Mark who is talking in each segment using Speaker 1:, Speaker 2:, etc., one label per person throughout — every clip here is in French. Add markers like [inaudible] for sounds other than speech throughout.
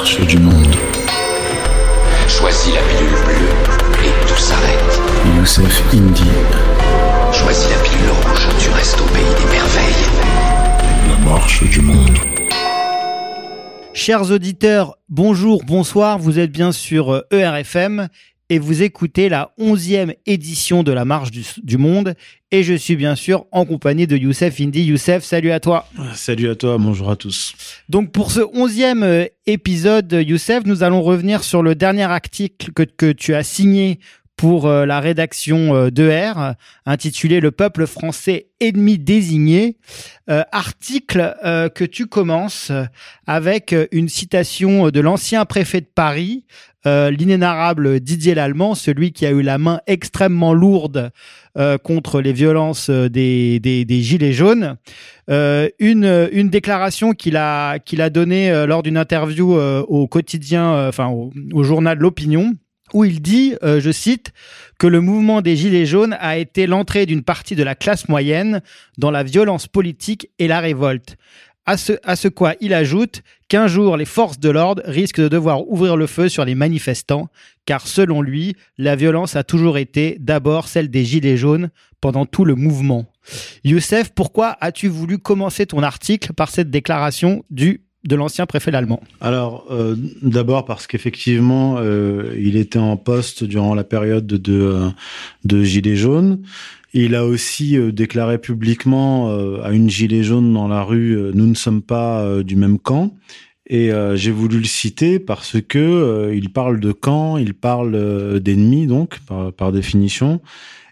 Speaker 1: marche du monde.
Speaker 2: Choisis la pilule bleue et tout s'arrête.
Speaker 1: Youssef Indy.
Speaker 2: Choisis la pilule rouge, tu restes au pays des merveilles.
Speaker 1: La marche du monde.
Speaker 3: Chers auditeurs, bonjour, bonsoir, vous êtes bien sur euh, ERFM et vous écoutez la onzième édition de la Marche du, du Monde et je suis bien sûr en compagnie de Youssef Indy. Youssef, salut à toi.
Speaker 4: Salut à toi, bonjour à tous.
Speaker 3: Donc pour ce onzième euh, épisode, Youssef, nous allons revenir sur le dernier article que, que tu as signé pour euh, la rédaction euh, d'ER, intitulé Le peuple français ennemi désigné. Euh, article euh, que tu commences avec une citation de l'ancien préfet de Paris, euh, l'inénarrable Didier Lallemand, celui qui a eu la main extrêmement lourde euh, contre les violences des, des, Gilets jaunes. Euh, une, déclaration qu'il a, donnée euh, lors d'une interview euh, au quotidien, euh, enfin au, journal L'Opinion où il dit, euh, je cite, que le mouvement des Gilets jaunes a été l'entrée d'une partie de la classe moyenne dans la violence politique et la révolte. À ce, ce quoi il ajoute qu'un jour les forces de l'ordre risquent de devoir ouvrir le feu sur les manifestants, car selon lui, la violence a toujours été d'abord celle des Gilets jaunes pendant tout le mouvement. Youssef, pourquoi as-tu voulu commencer ton article par cette déclaration du de l'ancien préfet allemand
Speaker 4: Alors, euh, d'abord parce qu'effectivement, euh, il était en poste durant la période de, de, de Gilets jaunes. Il a aussi euh, déclaré publiquement euh, à une gilet jaune dans la rue euh, Nous ne sommes pas euh, du même camp. Et euh, j'ai voulu le citer parce que euh, il parle de camp, il parle euh, d'ennemis, donc, par, définition.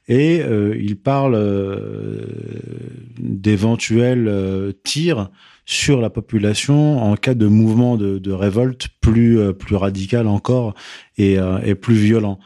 Speaker 4: Et euh, il parle euh, d'éventuels euh, tirs sur la population en cas de mouvement de, révolte plus euh, plus radical encore et, euh, plus violent.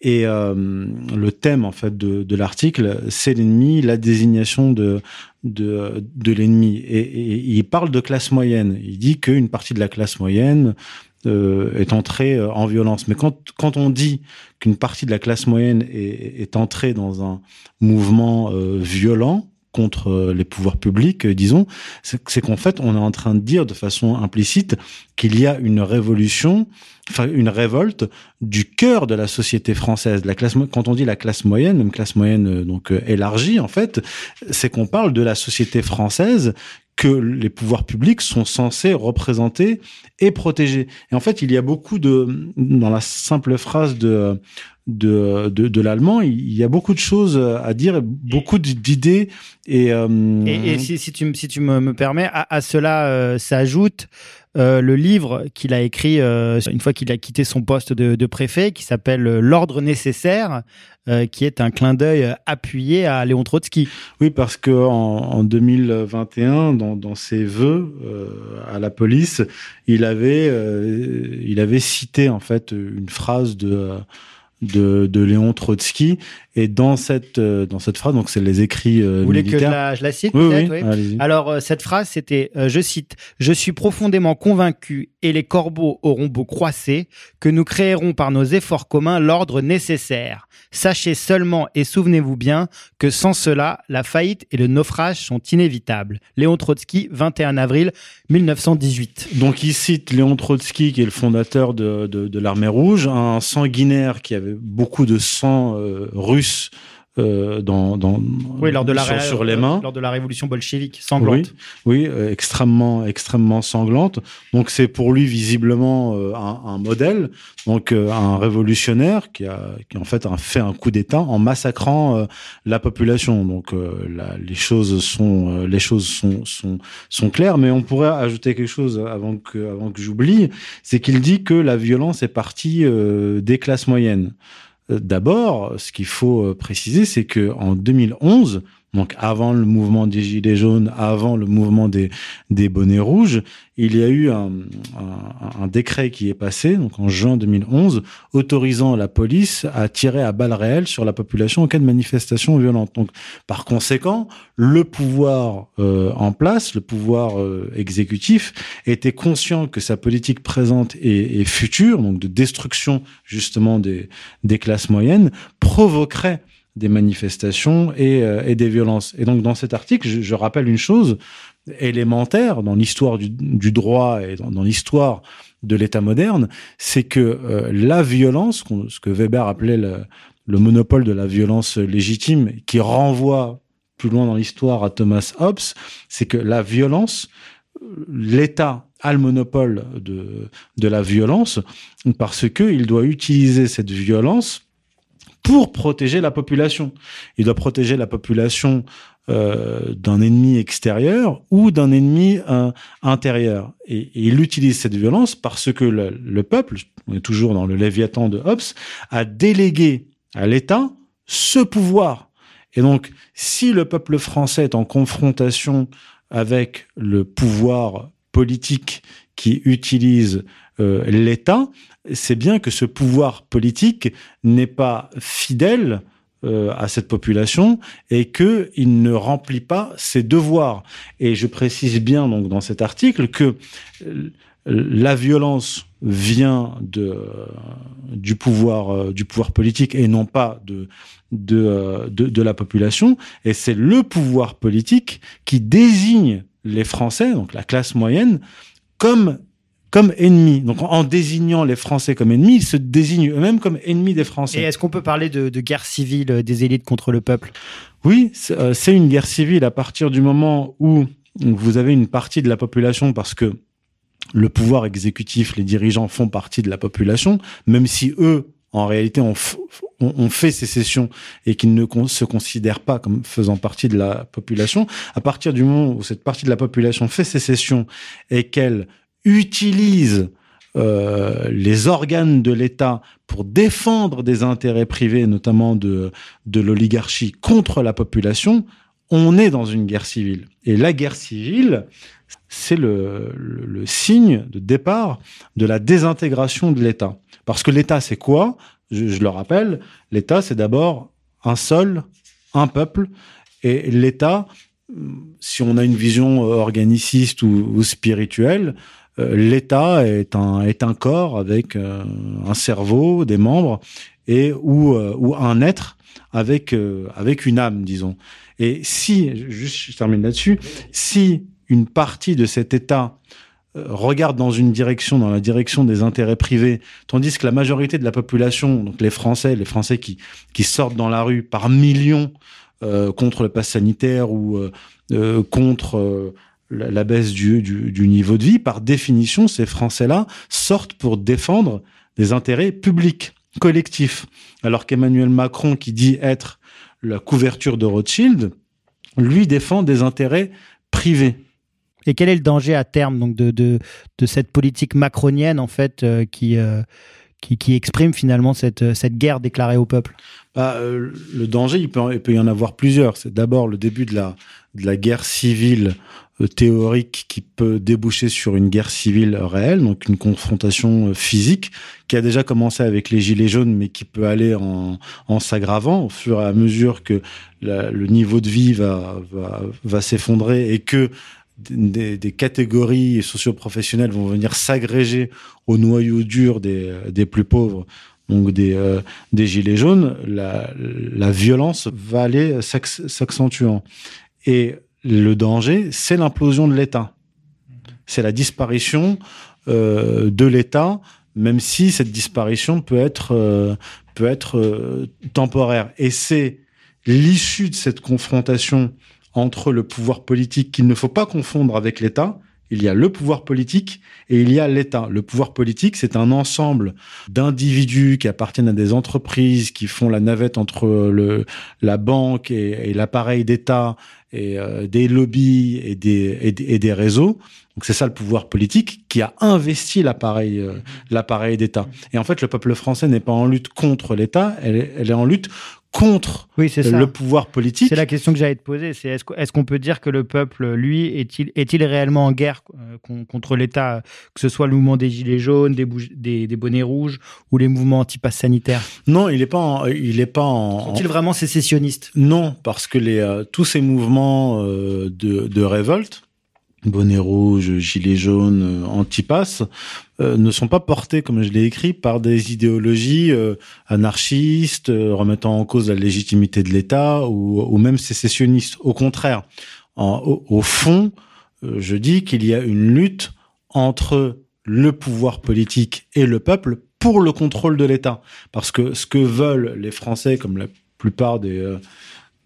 Speaker 4: Et euh, le thème en fait de, l'article, c'est l'ennemi, la désignation de de, l'ennemi. Et, il parle de classe moyenne. Il dit qu'une partie de la classe moyenne est entrée en violence. Mais quand quand on dit qu'une partie de la classe moyenne est, entrée dans un mouvement violent contre euh, les pouvoirs publics, euh, disons, c'est qu'en fait, on est en train de dire de façon implicite qu'il y a une révolution, enfin une révolte du cœur de la société française. La classe, quand on dit la classe moyenne, même classe moyenne euh, donc élargie, en fait, c'est qu'on parle de la société française que les pouvoirs publics sont censés représenter et protéger. Et en fait, il y a beaucoup de, dans la simple phrase de, de, de, de l'allemand, il y a beaucoup de choses à dire, beaucoup d'idées et, euh,
Speaker 3: Et, et si, si tu, me- si tu me, me permets, à, à cela euh, s'ajoute euh, le livre qu'il a écrit une fois qu'il a quitté son poste de, de préfet, qui s'appelle L'ordre nécessaire, qui est un clin d'œil appuyé à Léon Trotsky.
Speaker 4: Oui, parce que en, en 2021, dans, dans ses vœux à la police, il avait, il avait cité en fait une phrase de de, Léon Trotsky, et dans cette euh, dans cette phrase, donc c'est les écrits euh,
Speaker 3: Vous voulez que je la, je la cite
Speaker 4: Oui,
Speaker 3: peut-être
Speaker 4: oui.
Speaker 3: Alors, euh, cette phrase, c'était, euh, je cite, Je suis profondément convaincu, et les corbeaux auront beau croisser, que nous créerons par nos efforts communs l'ordre nécessaire. Sachez seulement et souvenez-vous bien que sans cela, la faillite et le naufrage sont inévitables. Léon Trotsky, 21 avril 1918.
Speaker 4: Donc il cite Léon Trotsky, qui est le fondateur de, de, de l'armée rouge, un sanguinaire qui avait beaucoup de sang euh, russe euh, dans, dans
Speaker 3: Oui, lors de la,
Speaker 4: sur, les mains.
Speaker 3: lors de la révolution bolchevique sanglante.
Speaker 4: Oui, oui euh, extrêmement, extrêmement sanglante. Donc c'est pour lui visiblement euh, un, un modèle, donc euh, un révolutionnaire qui a, qui en fait a fait un coup d'État en massacrant euh, la population. Donc euh, la- les choses sont, euh, les choses sont, sont, sont claires. Mais on pourrait ajouter quelque chose avant que, avant que j'oublie, c'est qu'il dit que la violence est partie euh, des classes moyennes. Euh, D'abord, ce qu'il faut euh, préciser, c'est que en 2011, donc avant le mouvement des Gilets jaunes, avant le mouvement des, des bonnets rouges, il y a eu un, un, un décret qui est passé, donc en juin 2011, autorisant la police à tirer à balles réelles sur la population en cas de manifestation violente. Donc, par conséquent, le pouvoir euh, en place, le pouvoir euh, exécutif, était conscient que sa politique présente et, et future, donc de destruction justement des, des classes moyennes, provoquerait des manifestations et, euh, et, des violences. Et donc dans cet article, je, rappelle une chose élémentaire dans l'histoire du, droit et dans, l'histoire de l'État moderne, c'est que euh, la violence, ce que Weber appelait le, le, monopole de la violence légitime, qui renvoie plus loin dans l'histoire à Thomas Hobbes, c'est que la violence, l'État a le monopole de, de la violence parce que il doit utiliser cette violence pour protéger la population. Il doit protéger la population euh, d'un ennemi extérieur ou d'un ennemi euh, intérieur. Et, il utilise cette violence parce que le, le, peuple, on est toujours dans le Léviathan de Hobbes, a délégué à l'État ce pouvoir. Et donc, si le peuple français est en confrontation avec le pouvoir politique qui utilise euh, l'État, c'est bien que ce pouvoir politique n'est pas fidèle euh, à cette population et qu'il ne remplit pas ses devoirs. Et je précise bien donc dans cet article que euh, la violence vient de, du pouvoir euh, du pouvoir politique et non pas de euh, de, de la population et c'est le pouvoir politique qui désigne les Français donc la classe moyenne comme comme ennemis. Donc, en désignant les Français comme ennemis, ils se désignent eux-mêmes comme ennemis des Français.
Speaker 3: Et est-ce qu'on peut parler de, de, guerre civile euh, des élites contre le peuple?
Speaker 4: Oui, c'est une guerre civile à partir du moment où vous avez une partie de la population, parce que le pouvoir exécutif, les dirigeants font partie de la population, même si eux, en réalité, ont, ont fait sécession et qu'ils ne se considèrent pas comme faisant partie de la population. À partir du moment où cette partie de la population fait sécession et qu'elle utilise euh, les organes de l'État pour défendre des intérêts privés, notamment de, de l'oligarchie, contre la population, on est dans une guerre civile. Et la guerre civile, c'est le, le, signe de départ de la désintégration de l'État. Parce que l'État, c'est quoi? Je, le rappelle, l'État, c'est d'abord un sol, un peuple, et l'État, si on a une vision organiciste ou, spirituelle, euh, l'État est un, est un corps avec euh, un cerveau, des membres, et ou, euh, ou un être avec, avec une âme, disons. Et si, juste je termine là-dessus, si une partie de cet État regarde dans une direction, dans la direction des intérêts privés, tandis que la majorité de la population, donc les Français, les Français qui, qui sortent dans la rue par millions euh, contre le pass sanitaire ou euh, contre la, baisse du, du, du, niveau de vie, par définition, ces Français-là sortent pour défendre des intérêts publics, collectifs. Alors qu'Emmanuel Macron, qui dit être la couverture de Rothschild, lui défend des intérêts privés.
Speaker 3: Et quel est le danger à terme donc de, de, de cette politique macronienne en fait euh, qui, euh, qui, qui exprime finalement cette, cette guerre déclarée au peuple?
Speaker 4: Bah, euh, Le danger, il peut, il peut y en avoir plusieurs. C'est d'abord le début de la, de la guerre civile théorique qui peut déboucher sur une guerre civile réelle, donc une confrontation physique qui a déjà commencé avec les gilets jaunes, mais qui peut aller en, en s'aggravant au fur et à mesure que la, le niveau de vie va, va, va s'effondrer et que des, des, catégories socioprofessionnelles vont venir s'agréger au noyau dur des, des plus pauvres, donc des, euh, des gilets jaunes, la, la violence va aller s'accentuant. Et le danger, c'est l'implosion de l'État. C'est la disparition euh, de l'État, même si cette disparition peut être, euh, peut être euh, temporaire. Et c'est l'issue de cette confrontation entre le pouvoir politique qu'il ne faut pas confondre avec l'État. Il y a le pouvoir politique et il y a l'État. Le pouvoir politique, c'est un ensemble d'individus qui appartiennent à des entreprises, qui font la navette entre la banque et l'appareil d'État, et euh, des lobbies et des, et des, et des réseaux. Donc c'est ça le pouvoir politique qui a investi l'appareil euh, l'appareil d'État. Et en fait, le peuple français n'est pas en lutte contre l'État, elle, elle est en lutte contre
Speaker 3: oui,
Speaker 4: le pouvoir politique.
Speaker 3: C'est la question que j'allais te poser. C'est est-ce est qu'on peut dire que le peuple, lui, est-il est-il réellement en guerre euh, contre l'État, que ce soit le mouvement des gilets jaunes, des, des, des bonnets rouges ou les mouvements anti-pass sanitaires?
Speaker 4: Non, il n'est pas. En, il est pas en.
Speaker 3: Sont-ils vraiment sécessionnistes?
Speaker 4: Non, parce que les euh, tous ces mouvements euh, de, de révolte bonnet rouge, gilet jaune, antipasse, ne sont pas portés, comme je l'ai écrit, par des idéologies anarchistes, remettant en cause la légitimité de l'État ou, même sécessionnistes. Au contraire, au, fond, je dis qu'il y a une lutte entre le pouvoir politique et le peuple pour le contrôle de l'État. Parce que ce que veulent les Français, comme la plupart euh,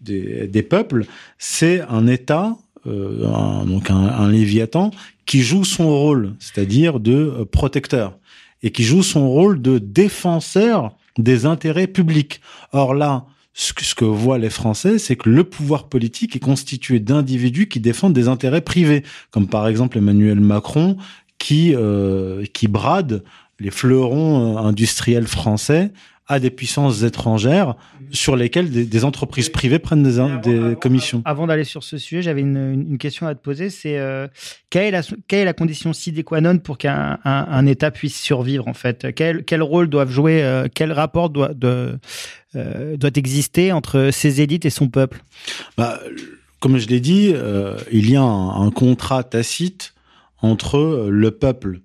Speaker 4: des, des, peuples, c'est un État, euh, un, donc un, un, léviathan, qui joue son rôle, c'est-à-dire de euh, protecteur, et qui joue son rôle de défenseur des intérêts publics. Or là, ce que, ce que voient les Français, c'est que le pouvoir politique est constitué d'individus qui défendent des intérêts privés, comme par exemple Emmanuel Macron, qui, euh, qui brade les fleurons euh, industriels français à des puissances étrangères sur lesquelles des, des entreprises privées prennent des, avant, des
Speaker 3: avant,
Speaker 4: commissions.
Speaker 3: Avant d'aller sur ce sujet, j'avais une, une, question à te poser. C'est euh, quelle, est la, quelle est la condition sine qua non pour qu'un un, un, État puisse survivre en fait? Quel, quel rôle doivent jouer, euh, quel rapport doit, de, euh, doit exister entre ses élites et son peuple?
Speaker 4: Bah, Comme je l'ai dit, euh, il y a un, un contrat tacite entre le peuple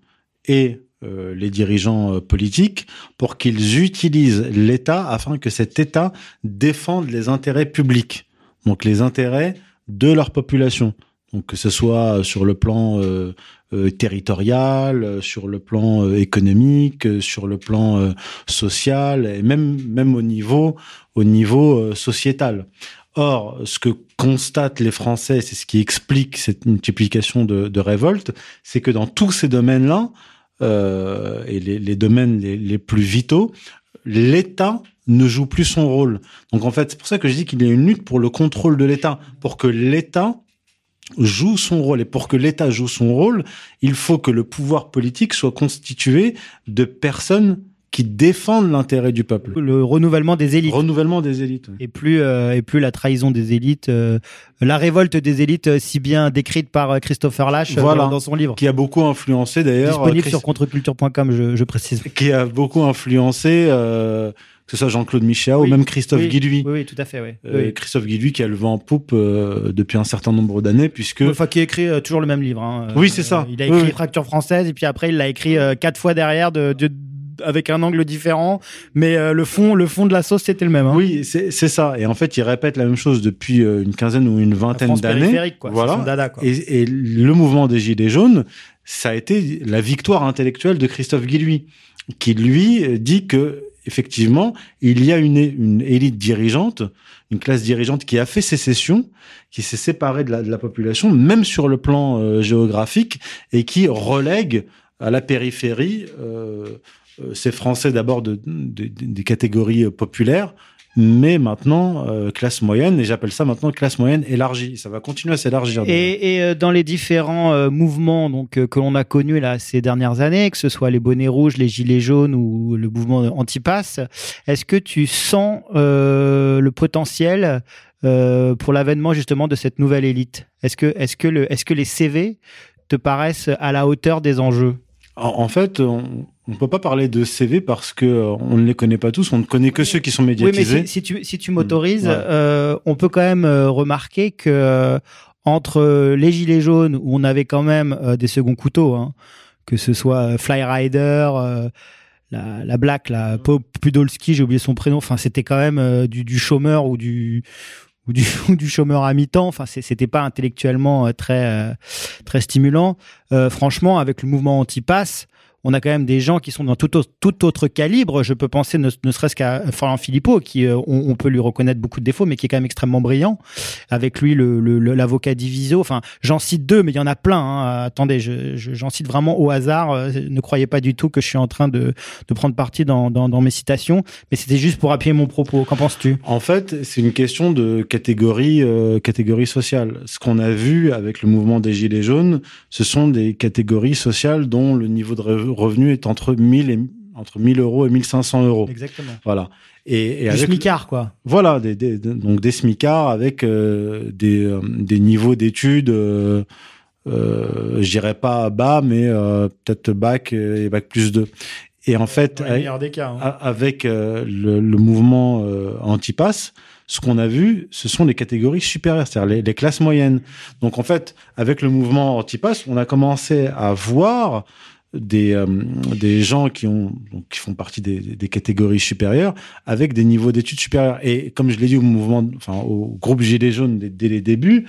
Speaker 4: et euh, les dirigeants euh, politiques pour qu'ils utilisent l'État afin que cet État défende les intérêts publics, donc les intérêts de leur population. Donc que ce soit sur le plan euh, euh, territorial, sur le plan euh, économique, sur le plan euh, social et même même au niveau au niveau sociétal. Or, ce que constatent les Français, c'est ce qui explique cette multiplication de, de révoltes, c'est que dans tous ces domaines-là, euh, et les, les domaines les, les, plus vitaux, l'État ne joue plus son rôle. Donc en fait, c'est pour ça que je dis qu'il y a une lutte pour le contrôle de l'État, pour que l'État joue son rôle. Et pour que l'État joue son rôle, il faut que le pouvoir politique soit constitué de personnes qui défendent l'intérêt du peuple.
Speaker 3: Le renouvellement des élites.
Speaker 4: Renouvellement des élites. Oui.
Speaker 3: Et plus euh, et plus la trahison des élites, euh, la révolte des élites, euh, si bien décrite par Christopher Lash
Speaker 4: voilà,
Speaker 3: dans, dans, son livre,
Speaker 4: qui a beaucoup influencé d'ailleurs.
Speaker 3: Disponible Christ... sur contreculture.com, je, je, précise.
Speaker 4: Qui a beaucoup influencé. que ce soit Jean-Claude Michéa oui, ou même Christophe
Speaker 3: oui,
Speaker 4: Guilluy.
Speaker 3: Oui, oui, tout à fait. Oui.
Speaker 4: Euh, Christophe Guilluy qui a le vent en poupe euh, depuis un certain nombre d'années, puisque.
Speaker 3: Enfin, qui a écrit euh, toujours le même livre. Hein.
Speaker 4: Oui, c'est ça.
Speaker 3: il a écrit Fracture française et puis après il l'a écrit quatre fois derrière de, de avec un angle différent, mais euh, le fond, le fond de la sauce c'était le même. Hein.
Speaker 4: Oui, c'est ça. Et en fait, il répète la même chose depuis euh, une quinzaine ou une vingtaine d'années.
Speaker 3: Voilà. Dada, quoi.
Speaker 4: Et, et, le mouvement des Gilets jaunes, ça a été la victoire intellectuelle de Christophe Guilluy, qui lui dit que effectivement, il y a une, une élite dirigeante, une classe dirigeante qui a fait sécession, qui s'est séparée de la, de la, population, même sur le plan euh, géographique, et qui relègue à la périphérie euh, ces Français d'abord de, de, de, des catégories populaires, mais maintenant euh, classe moyenne, et j'appelle ça maintenant classe moyenne élargie. Ça va continuer à s'élargir.
Speaker 3: Et, et euh, dans les différents euh, mouvements donc euh, que l'on a connus là ces dernières années, que ce soit les bonnets rouges, les gilets jaunes ou le mouvement anti-pass, est-ce que tu sens le potentiel pour l'avènement justement de cette nouvelle élite? Est-ce que, est-ce que le, est-ce que les CV te paraissent à la hauteur des enjeux?
Speaker 4: En, fait, on ne peut pas parler de CV parce que euh, on ne les connaît pas tous, on ne connaît que ceux qui sont médiatisés.
Speaker 3: Oui, mais si, si tu, si tu m'autorises, ouais. euh, on peut quand même euh, remarquer que entre les gilets jaunes où on avait quand même euh, des seconds couteaux, hein, que ce soit Fly Rider, la, la Black, la Pudolski, j'ai oublié son prénom. Enfin, c'était quand même du, du chômeur ou du ou du, [laughs] ou du chômeur à mi-temps. Enfin, c'était pas intellectuellement très très stimulant. franchement, avec le mouvement anti-pass on a quand même des gens qui sont dans tout autre, calibre. Je peux penser ne, serait-ce qu'à Florent Philippot, qui euh, on, peut lui reconnaître beaucoup de défauts, mais qui est quand même extrêmement brillant. Avec lui, l'avocat Diviso. Enfin, j'en cite deux, mais il y en a plein. Hein. Attendez, je, je, j'en cite vraiment au hasard. Euh, ne croyez pas du tout que je suis en train de, prendre parti dans, mes citations, mais c'était juste pour appuyer mon propos. Qu'en penses-tu?
Speaker 4: En fait, c'est une question de catégorie, euh, catégorie sociale. Ce qu'on a vu avec le mouvement des Gilets jaunes, ce sont des catégories sociales dont le niveau de revenu est entre 1000 et entre 1000 euros et 1500 euros.
Speaker 3: Exactement.
Speaker 4: Voilà.
Speaker 3: Et, et avec, smicard, quoi.
Speaker 4: Voilà, des, des, donc des smicards avec euh, des, euh, des niveaux d'études, euh, euh, je dirais pas bas, mais peut-être bac et bac plus 2. Et en fait,
Speaker 3: des cas. hein.
Speaker 4: avec le, le mouvement anti-pass, ce qu'on a vu, ce sont les catégories supérieures, c'est-à-dire les, les classes moyennes. Donc en fait, avec le mouvement anti-pass, on a commencé à voir des, euh, des gens qui, ont, qui font partie des, des catégories supérieures avec des niveaux d'études supérieures. Et comme je l'ai dit au mouvement, enfin au groupe Gilets jaunes dès, dès les débuts,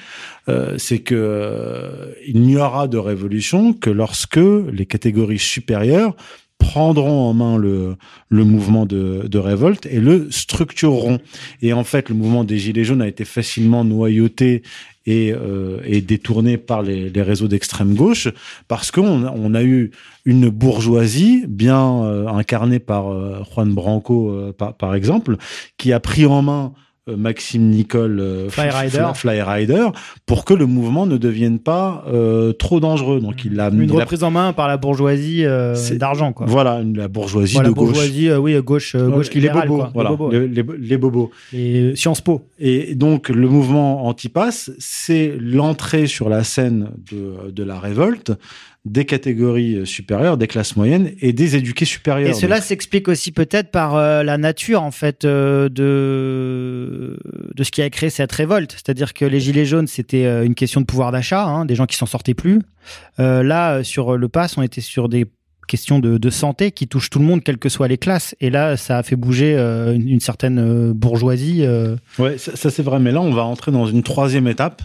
Speaker 4: euh, c'est que euh, il n'y aura de révolution que lorsque les catégories supérieures prendront en main le, le mouvement de, de révolte et le structureront. Et en fait, le mouvement des Gilets jaunes a été facilement noyauté et, euh, et détourné par les, les réseaux d'extrême gauche parce qu'on on a eu une bourgeoisie bien euh, incarnée par euh, Juan Branco, par, par exemple, qui a pris en main Maxime Nicole euh,
Speaker 3: Fly
Speaker 4: F-
Speaker 3: Rider.
Speaker 4: Fly Rider pour que le mouvement ne devienne pas euh, trop dangereux. Donc il a,
Speaker 3: Une
Speaker 4: il a-
Speaker 3: reprise en main par la bourgeoisie euh, d'argent, quoi.
Speaker 4: voilà une- la bourgeoisie
Speaker 3: Voilà,
Speaker 4: de gauche.
Speaker 3: bourgeoisie, euh, oui, gauche, euh, gauche
Speaker 4: les bobos,
Speaker 3: quoi.
Speaker 4: voilà,
Speaker 3: Les bobos,
Speaker 4: les, les- les bobos.
Speaker 3: Et euh, Sciences Po.
Speaker 4: Et donc, le mouvement anti-pass, c'est l'entrée sur la scène de, de la révolte des catégories supérieures, des classes moyennes et des éduqués supérieurs.
Speaker 3: Et cela
Speaker 4: Donc,
Speaker 3: s'explique aussi peut-être par euh, la nature en fait euh, de de ce qui a créé cette révolte. C'est-à-dire que les gilets jaunes c'était euh, une question de pouvoir d'achat, hein, des gens qui s'en sortaient plus. Euh, là, euh, sur le pass, on était sur des questions de, de santé qui touchent tout le monde, quelles que soient les classes. Et là, ça a fait bouger euh, une, une certaine euh, bourgeoisie. euh.
Speaker 4: ouais, ça, ça, c'est vrai. Mais là, on va entrer dans une troisième étape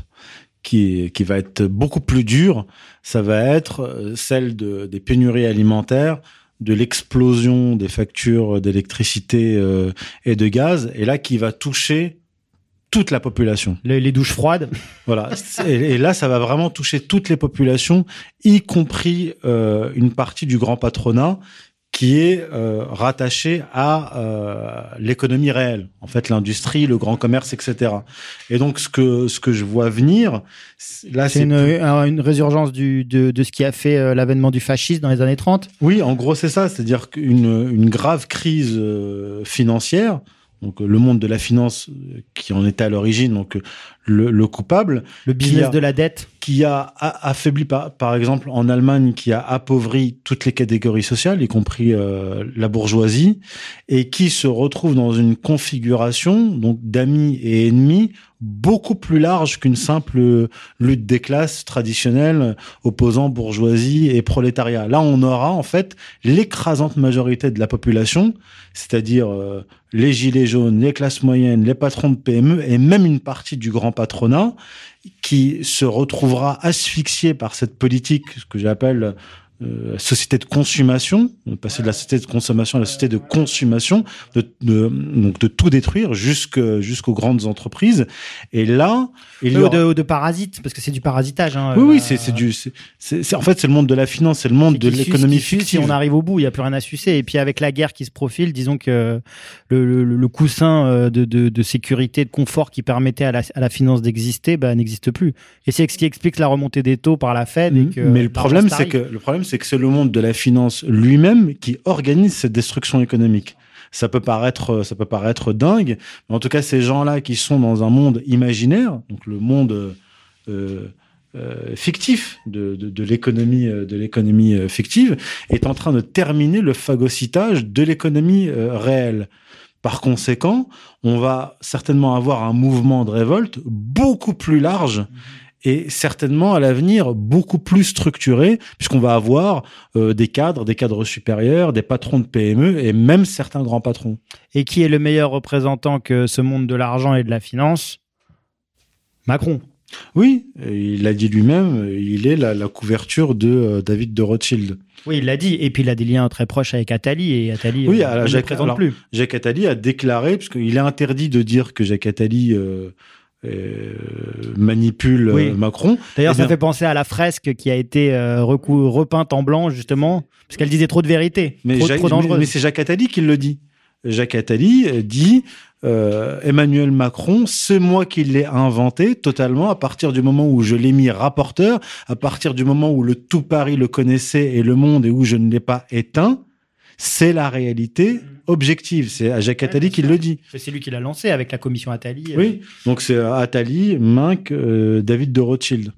Speaker 4: qui, qui va être beaucoup plus dure. Ça va être euh, celle de, des pénuries alimentaires, de l'explosion des factures d'électricité euh, et de gaz, et là qui va toucher toute la population.
Speaker 3: Les, les douches froides. [laughs]
Speaker 4: Voilà. Et, et là, ça va vraiment toucher toutes les populations, y compris euh, une partie du grand patronat qui est euh, rattachée à euh, l'économie réelle. En fait, l'industrie, le grand commerce, etc. Et donc, ce que ce que je vois venir, là,
Speaker 3: C'est
Speaker 4: c'est
Speaker 3: une, une résurgence du, de, de ce qui a fait euh, l'avènement du fascisme dans les années 30.
Speaker 4: Oui, en gros, c'est ça. C'est-à-dire qu'une une grave crise euh, financière, donc le monde de la finance euh, qui en était à l'origine, donc le, le coupable,
Speaker 3: Le business
Speaker 4: a-
Speaker 3: de la dette.
Speaker 4: qui a a- affaibli, par, par exemple, en Allemagne, qui a appauvri toutes les catégories sociales, y compris euh, la bourgeoisie, et qui se retrouve dans une configuration donc d'amis et ennemis beaucoup plus large qu'une simple lutte des classes traditionnelle opposant bourgeoisie et prolétariat. Là, on aura en fait l'écrasante majorité de la population, c'est-à-dire euh, les gilets jaunes, les classes moyennes, les patrons de PME et même une partie du grand patronat qui se retrouvera asphyxié par cette politique, ce que j'appelle euh, société de consommation, de passer de la société de consommation à la société de consommation, de, de, donc de tout détruire jusque- jusqu'aux grandes entreprises. Et là, il y
Speaker 3: Ou
Speaker 4: aura-
Speaker 3: de, de parasites, parce que c'est du parasitage. hein,
Speaker 4: oui,
Speaker 3: euh,
Speaker 4: oui, c'est c'est du, c'est- en fait c'est le monde de la finance, c'est le monde de l'économie fictive.
Speaker 3: Si on arrive au bout, il n'y a plus rien à sucer. Et puis avec la guerre qui se profile, disons que le, le- le coussin euh, de, de- de sécurité, de confort qui permettait à la, à la finance d'exister, bah, n'existe plus. Et c'est ce qui explique la remontée des taux par la Fed. Et que
Speaker 4: Mais le problème, c'est que le problème, c'est que c'est le monde de la finance lui-même qui organise cette destruction économique. Ça peut paraître, ça peut paraître dingue, mais en tout cas, ces gens-là qui sont dans un monde imaginaire, donc le monde euh, euh, fictif de, l'économie, euh, de l'économie euh, fictive, est en train de terminer le phagocytage de l'économie euh, réelle. Par conséquent, on va certainement avoir un mouvement de révolte beaucoup plus large et certainement à l'avenir beaucoup plus structuré, puisqu'on va avoir euh, des cadres, des cadres supérieurs, des patrons de PME et même certains grands patrons.
Speaker 3: Et qui est le meilleur représentant que ce monde de l'argent et de la finance? Macron.
Speaker 4: Oui, il l'a dit lui-même, il est la, la couverture de euh, David de Rothschild.
Speaker 3: Oui, il l'a dit. Et puis il a des liens très proches avec Attali. Et Attali
Speaker 4: Oui,
Speaker 3: euh,
Speaker 4: alors,
Speaker 3: ne le
Speaker 4: Jacques-
Speaker 3: présente
Speaker 4: alors,
Speaker 3: plus.
Speaker 4: Jacques Attali a déclaré, puisqu'il est interdit de dire que Jacques Attali euh, manipule
Speaker 3: Oui.
Speaker 4: euh, Macron.
Speaker 3: D'ailleurs,
Speaker 4: Eh
Speaker 3: ça
Speaker 4: bien-
Speaker 3: fait penser à la fresque qui a été euh, recou- repeinte en blanc, justement, parce qu'elle disait trop de vérité,
Speaker 4: Mais,
Speaker 3: trop, trop dangereuse.
Speaker 4: mais- c'est Jacques Attali qui le dit. Jacques Attali euh, dit euh, Emmanuel Macron, c'est moi qui l'ai inventé totalement à partir du moment où je l'ai mis rapporteur, à partir du moment où le tout Paris le connaissait et le monde et où je ne l'ai pas éteint. C'est la réalité objective. C'est à Jacques Attali qui le dit.
Speaker 3: C'est lui qui l'a lancé avec la commission Attali. euh.
Speaker 4: Oui. Donc c'est Attali, Minck, euh, David de Rothschild.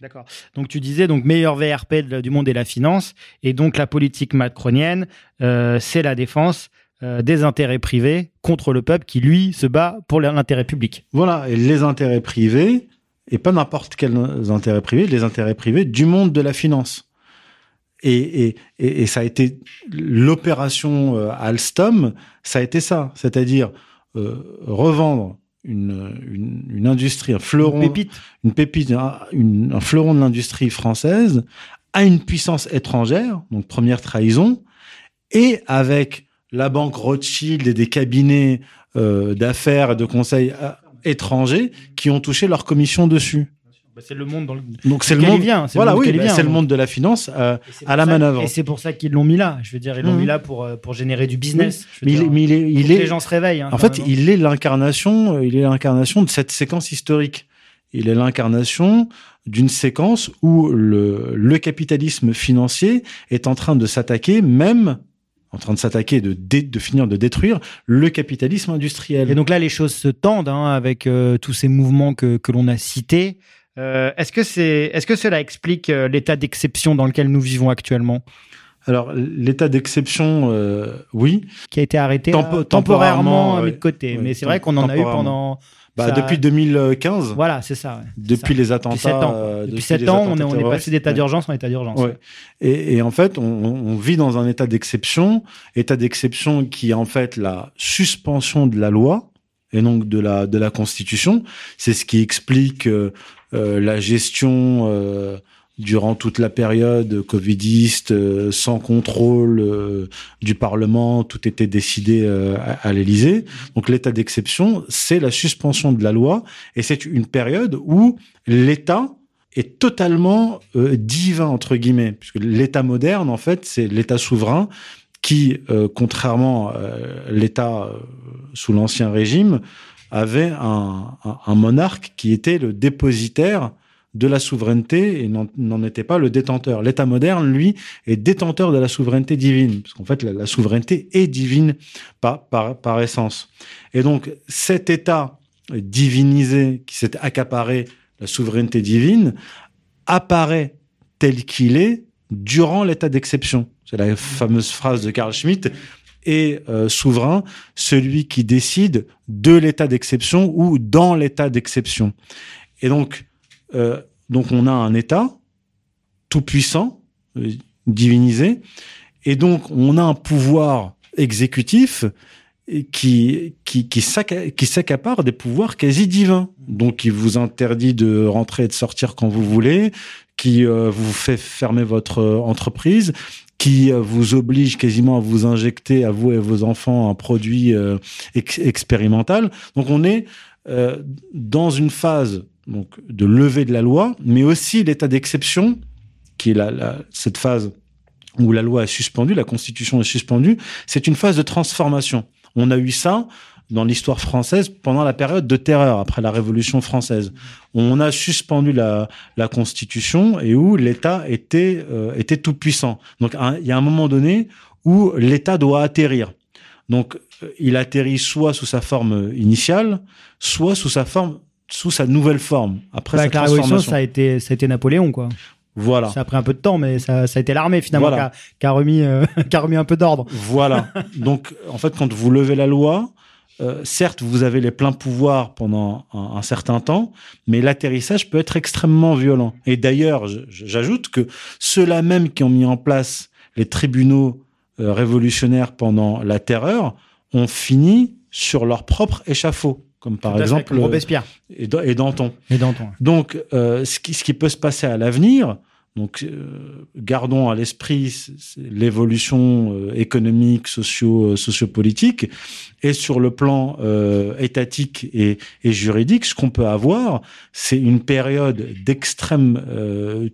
Speaker 3: D'accord. Donc tu disais donc meilleur VRP de- du monde et la finance, et donc la politique macronienne, euh, c'est la défense euh, des intérêts privés contre le peuple qui lui se bat pour l'intérêt public.
Speaker 4: Voilà, et les intérêts privés, et pas n'importe quels intérêts privés, les intérêts privés du monde de la finance. Et, et, et, et ça a été l'opération euh, Alstom, ça a été ça, c'est-à-dire euh, revendre une, une, une industrie, un fleuron,
Speaker 3: Pépite.
Speaker 4: une pépite, un, une- un fleuron de l'industrie française à une puissance étrangère, donc première trahison, et avec la banque Rothschild et des cabinets euh, d'affaires et de conseils étrangers qui ont touché leur commission dessus.
Speaker 3: Bah, c'est le monde dans le...
Speaker 4: Donc c'est le monde,
Speaker 3: vient.
Speaker 4: voilà, oui, bah, c'est le de la finance. euh, à la
Speaker 3: ça-
Speaker 4: manœuvre.
Speaker 3: Et c'est pour ça qu'ils l'ont mis là. Je veux dire, ils l'ont
Speaker 4: Mhm.
Speaker 3: mis là pour, euh, pour générer du business. Je veux
Speaker 4: mais il,
Speaker 3: dire.
Speaker 4: mais il est, il
Speaker 3: Faut que
Speaker 4: est-
Speaker 3: les gens se réveillent. hein,
Speaker 4: en fait,
Speaker 3: même, hein.
Speaker 4: il est l'incarnation, euh, il est l'incarnation de cette séquence historique. Il est l'incarnation d'une séquence où le, le capitalisme financier est en train de s'attaquer, même en train de s'attaquer, de, de finir de détruire le capitalisme industriel.
Speaker 3: Et donc là, les choses se tendent hein, avec euh, tous ces mouvements que, que l'on a cités. Euh, est-ce que c'est, est-ce que cela explique euh, l'état d'exception dans lequel nous vivons actuellement,
Speaker 4: Alors, l'état d'exception, euh, oui.
Speaker 3: qui a été arrêté
Speaker 4: Tempo- temporairement,
Speaker 3: temporairement mis de côté
Speaker 4: Ouais,
Speaker 3: Mais c'est vrai qu'on en a eu pendant.
Speaker 4: Bah,
Speaker 3: ça-
Speaker 4: depuis 2015,
Speaker 3: Voilà, c'est ça. ouais,
Speaker 4: depuis
Speaker 3: ça.
Speaker 4: les attentats.
Speaker 3: Depuis 7 ans.
Speaker 4: euh,
Speaker 3: depuis
Speaker 4: les
Speaker 3: 7 ans, on est, on passé d'état
Speaker 4: Ouais.
Speaker 3: d'urgence en état d'urgence.
Speaker 4: Et, et en fait, on, on vit dans un état d'exception, état d'exception qui est en fait la suspension de la loi et donc de la de la Constitution. C'est ce qui explique euh, la gestion euh, durant toute la période covidiste euh, sans contrôle euh, du Parlement. Tout était décidé euh, à, l'Élysée. Donc l'état d'exception, c'est la suspension de la loi et c'est une période où l'État est totalement euh, divin entre guillemets puisque l'État moderne en fait c'est l'État souverain qui euh, contrairement à l'État euh, sous l'ancien régime avait un, monarque qui était le dépositaire de la souveraineté et n'en- n'en était pas le détenteur. L'État moderne, lui, est détenteur de la souveraineté divine, parce qu'en fait, la, la souveraineté est divine par, par, par essence. Et donc, cet État divinisé qui s'est accaparé la souveraineté divine apparaît tel qu'il est durant l'état d'exception. C'est la fameuse phrase de Carl Schmitt. Et euh, souverain, celui qui décide de l'état d'exception ou dans l'état d'exception. Et donc, euh, donc on a un État tout puissant, euh, divinisé, et donc on a un pouvoir exécutif qui qui qui, s'acca- qui s'accapare des pouvoirs quasi divins. Donc il vous interdit de rentrer et de sortir quand vous voulez, qui euh, vous fait fermer votre euh, entreprise, qui euh, vous oblige quasiment à vous injecter à vous et vos enfants un produit euh, ex- expérimental. Donc on est euh, dans une phase donc de levée de la loi, mais aussi l'état d'exception, qui est la, la- cette phase où la loi est suspendue, la Constitution est suspendue. C'est une phase de transformation. On a eu ça dans l'histoire française pendant la période de terreur, après la Révolution française. On a suspendu la, la Constitution et où l'État était, euh, était tout puissant. Donc il y a un moment donné où l'État doit atterrir. Donc euh, il atterrit soit sous sa forme initiale, soit sous sa forme sous sa nouvelle forme après
Speaker 3: Bah,
Speaker 4: sa
Speaker 3: la Révolution, ça a été, ça a été Napoléon, quoi.
Speaker 4: Voilà.
Speaker 3: Ça a pris un peu de temps, mais ça, ça a été l'armée finalement
Speaker 4: Voilà.
Speaker 3: qui, a, qui a remis, euh, [laughs] qui a remis un peu d'ordre.
Speaker 4: Voilà. [laughs] Donc, en fait, quand vous levez la loi, euh, certes, vous avez les pleins pouvoirs pendant un, un certain temps, mais l'atterrissage peut être extrêmement violent. Et d'ailleurs, j'ajoute que ceux-là même qui ont mis en place les tribunaux euh, révolutionnaires pendant la terreur ont fini sur leur propre échafaud, comme par exemple
Speaker 3: comme Robespierre
Speaker 4: et, Da- et Danton.
Speaker 3: et Danton.
Speaker 4: Donc, euh, ce, qui, ce qui peut se passer à l'avenir, donc euh, gardons à l'esprit l'évolution euh, économique, socio, euh, sociopolitique, et sur le plan euh, étatique et, juridique, ce qu'on peut avoir, c'est une période d'extrême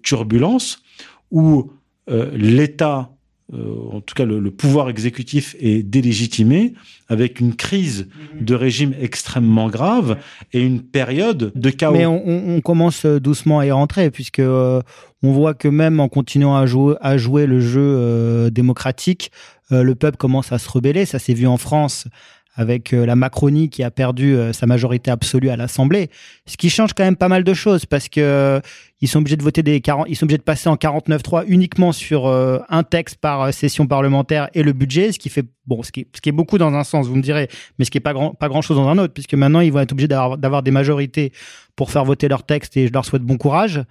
Speaker 4: turbulence où l'État, euh, en tout cas le, le pouvoir exécutif, est délégitimé, avec une crise de régime extrêmement grave et une période de chaos.
Speaker 3: Mais on, commence euh, doucement à y rentrer, puisque euh, on voit que même en continuant à jouer, à jouer le jeu euh, démocratique, euh, le peuple commence à se rebeller. Ça s'est vu en France avec euh, la Macronie qui a perdu euh, sa majorité absolue à l'Assemblée, ce qui change quand même pas mal de choses parce que euh, ils sont obligés de voter des 40, ils sont obligés de passer en 49.3 uniquement sur un texte par session parlementaire et le budget, ce qui fait bon, ce qui, est beaucoup dans un sens, vous me direz, mais ce qui est pas grand, pas grand chose dans un autre, puisque maintenant ils vont être obligés d'avoir des majorités pour faire voter leur texte et je leur souhaite bon courage.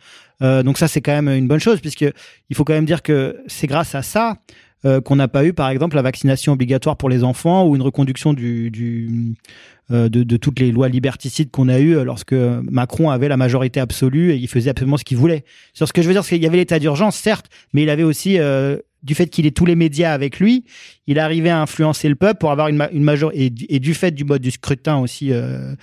Speaker 3: donc ça c'est quand même une bonne chose puisque il faut quand même dire que c'est grâce à ça euh, qu'on n'a pas eu, par exemple, la vaccination obligatoire pour les enfants ou une reconduction du, du euh, de, toutes les lois liberticides qu'on a eues lorsque Macron avait la majorité absolue et il faisait absolument ce qu'il voulait. Sur ce que je veux dire, c'est qu'il y avait l'état d'urgence, certes, mais il avait aussi euh, du fait qu'il ait tous les médias avec lui, il arrivait à influencer le peuple pour avoir une, majorité et, et, du fait du mode du scrutin aussi euh, euh,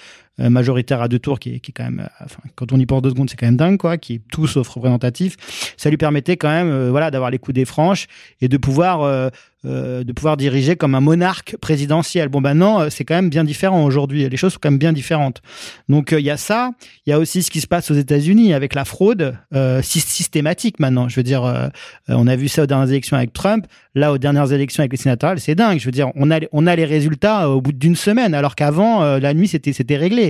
Speaker 3: majoritaire à deux tours, qui est, quand même, euh, quand on y pense deux secondes, c'est quand même dingue, quoi, qui est tout sauf représentatif. Ça lui permettait quand même, euh, voilà, d'avoir les coups des franches et de pouvoir, euh, de pouvoir diriger comme un monarque présidentiel. Bon, ben non, c'est quand même bien différent aujourd'hui. Les choses sont quand même bien différentes. Donc il y a ça. Il y a aussi ce qui se passe aux États-Unis avec la fraude systématique maintenant. Je veux dire, on a vu ça aux dernières élections avec Trump. Là, aux dernières élections avec les sénateurs, c'est dingue. Je veux dire, on a, on a les résultats au bout d'une semaine, alors qu'avant, la nuit, c'était réglé.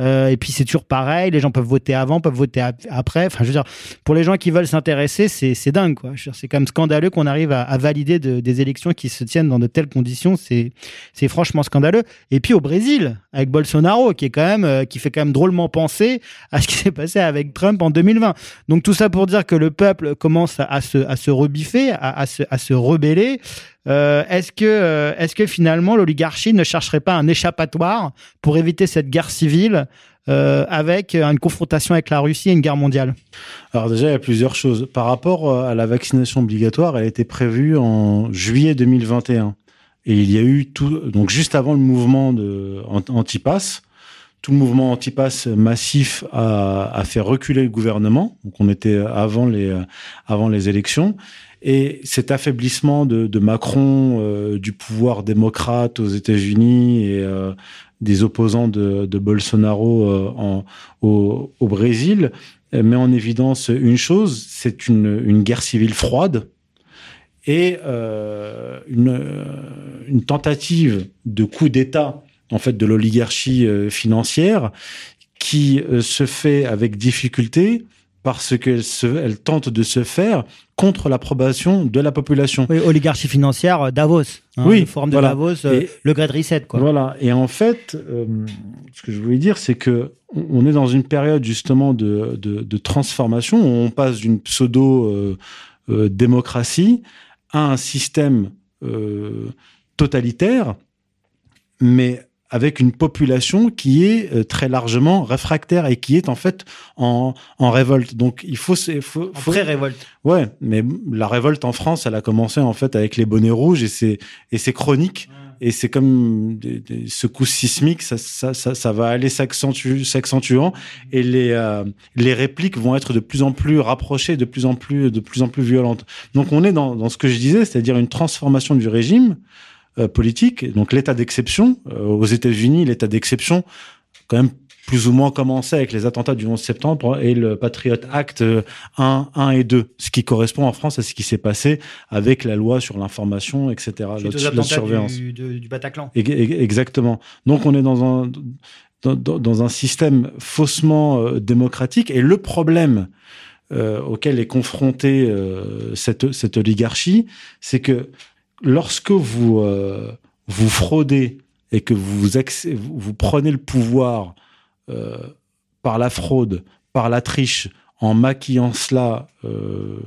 Speaker 3: Euh, et puis c'est toujours pareil, les gens peuvent voter avant, peuvent voter après. Enfin, je veux dire, pour les gens qui veulent s'intéresser, c'est dingue, quoi. C'est quand même scandaleux qu'on arrive à, valider des élections qui se tiennent dans de telles conditions. C'est franchement scandaleux. Et puis au Brésil, avec Bolsonaro, qui est quand même, euh, qui fait quand même drôlement penser à ce qui s'est passé avec Trump en 2020. Donc tout ça pour dire que le peuple commence à, se, à se rebiffer, à, se, à se rebeller. Euh, est-ce que, est-ce que finalement l'oligarchie ne chercherait pas un échappatoire pour éviter cette guerre civile euh, avec une confrontation avec la Russie et une guerre mondiale
Speaker 4: Alors déjà, il y a plusieurs choses. Par rapport à la vaccination obligatoire, elle était prévue en juillet 2021. Et il y a eu tout, donc juste avant le mouvement de anti-pass, tout le mouvement anti-pass massif a, a, fait reculer le gouvernement. Donc on était avant les, avant les élections. Et cet affaiblissement de, Macron, euh, du pouvoir démocrate aux États-Unis et euh, des opposants de, Bolsonaro euh, au, Brésil met en évidence une chose, c'est une, une, guerre civile froide et une, une, tentative de coup d'État en fait de l'oligarchie financière qui se fait avec difficulté parce qu'elle elle tente de se faire contre l'approbation de la population.
Speaker 3: Oui, oligarchie financière, euh, Davos. Hein, oui, forme de Davos, euh, le Great Reset. Quoi.
Speaker 4: Voilà. Et en fait, euh, ce que je voulais dire, c'est que on est dans une période justement de, de, de transformation où on passe d'une pseudo-démocratie à un système totalitaire, mais avec une population qui est euh, très largement réfractaire et qui est en fait en, en révolte. Donc il faut, faut,
Speaker 3: faut révolte.
Speaker 4: Ouais, mais la révolte en France, elle a commencé en fait avec les bonnets rouges et c'est et c'est chronique. Et c'est comme des, des, secousses sismiques, ça, ça, ça, ça va aller s'accentuant et les, euh, les répliques vont être de plus en plus rapprochées, de plus en plus, de plus en plus violentes. Donc on est dans, dans ce que je disais, c'est-à-dire une transformation du régime politique. Donc l'état d'exception, euh, aux États-Unis, l'état d'exception, quand même plus ou moins commencé avec les attentats du 11 septembre et le Patriot Act 1, 1 et 2, ce qui correspond en France à ce qui s'est passé avec la loi sur l'information, etc.
Speaker 3: La, la surveillance. Du, du, Bataclan.
Speaker 4: exactement. Donc on est dans un, dans, dans un système faussement euh, démocratique et le problème euh, auquel est confrontée euh, cette, cette oligarchie, c'est que lorsque vous euh, vous fraudez et que vous prenez le pouvoir euh, par la fraude, par la triche, en maquillant cela euh,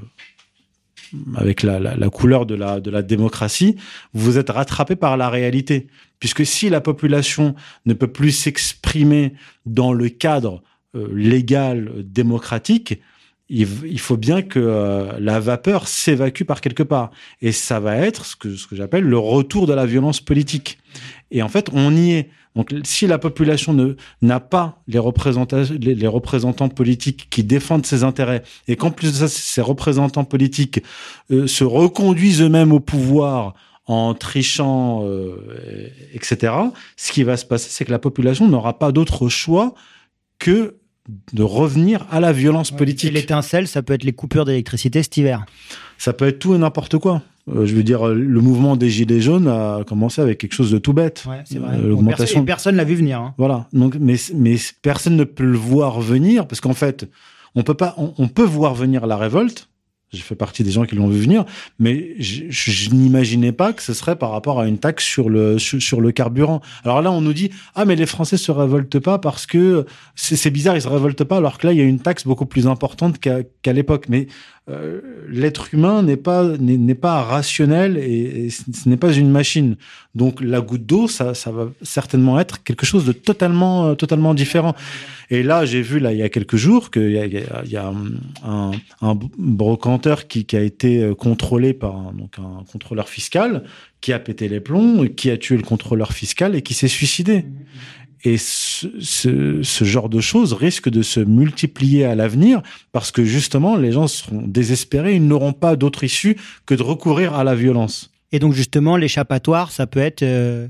Speaker 4: avec la, couleur de la, de la démocratie, vous êtes rattrapé par la réalité. Puisque si la population ne peut plus s'exprimer dans le cadre légal démocratique, il, faut bien que euh, la vapeur s'évacue par quelque part. Et ça va être ce que, j'appelle le retour de la violence politique. Et en fait, on y est. Donc, si la population n'a pas les représentants, les, représentants politiques qui défendent ses intérêts, et qu'en plus de ça, ces représentants politiques euh, se reconduisent eux-mêmes au pouvoir en trichant, euh, etc., ce qui va se passer, c'est que la population n'aura pas d'autre choix que de revenir à la violence politique.
Speaker 3: Et l'étincelle, ça peut être les coupures d'électricité cet hiver.
Speaker 4: Ça peut être tout et n'importe quoi. Euh, je veux dire, le mouvement des Gilets jaunes a commencé avec quelque chose de tout bête.
Speaker 3: Ouais, c'est vrai.
Speaker 4: Euh,
Speaker 3: Bon,
Speaker 4: L'augmentation.
Speaker 3: personne, l'a vu venir. hein.
Speaker 4: Voilà. Donc, mais, mais personne ne peut le voir venir parce qu'en fait, on peut pas, on, on peut voir venir la révolte. J'ai fait partie des gens qui l'ont vu venir, mais je, n'imaginais pas que ce serait par rapport à une taxe sur le sur, le carburant. Alors là, on nous dit ah mais les Français se révoltent pas parce que c'est bizarre, ils se révoltent pas alors que là il y a une taxe beaucoup plus importante qu'à l'époque. Mais euh, l'être humain n'est pas n'est pas rationnel et, ce n'est pas une machine. Donc la goutte d'eau, ça, ça va certainement être quelque chose de totalement, euh, totalement différent. Et là, j'ai vu là il y a quelques jours qu'il y a, un, brocanteur qui, a été euh, contrôlé par un, donc un contrôleur fiscal qui a pété les plombs, qui a tué le contrôleur fiscal et qui s'est suicidé. Et ce genre de choses risque de se multiplier à l'avenir parce que justement, les gens seront désespérés, ils n'auront pas d'autre issue que de recourir à la violence.
Speaker 3: Et donc, justement, l'échappatoire, ça peut être euh,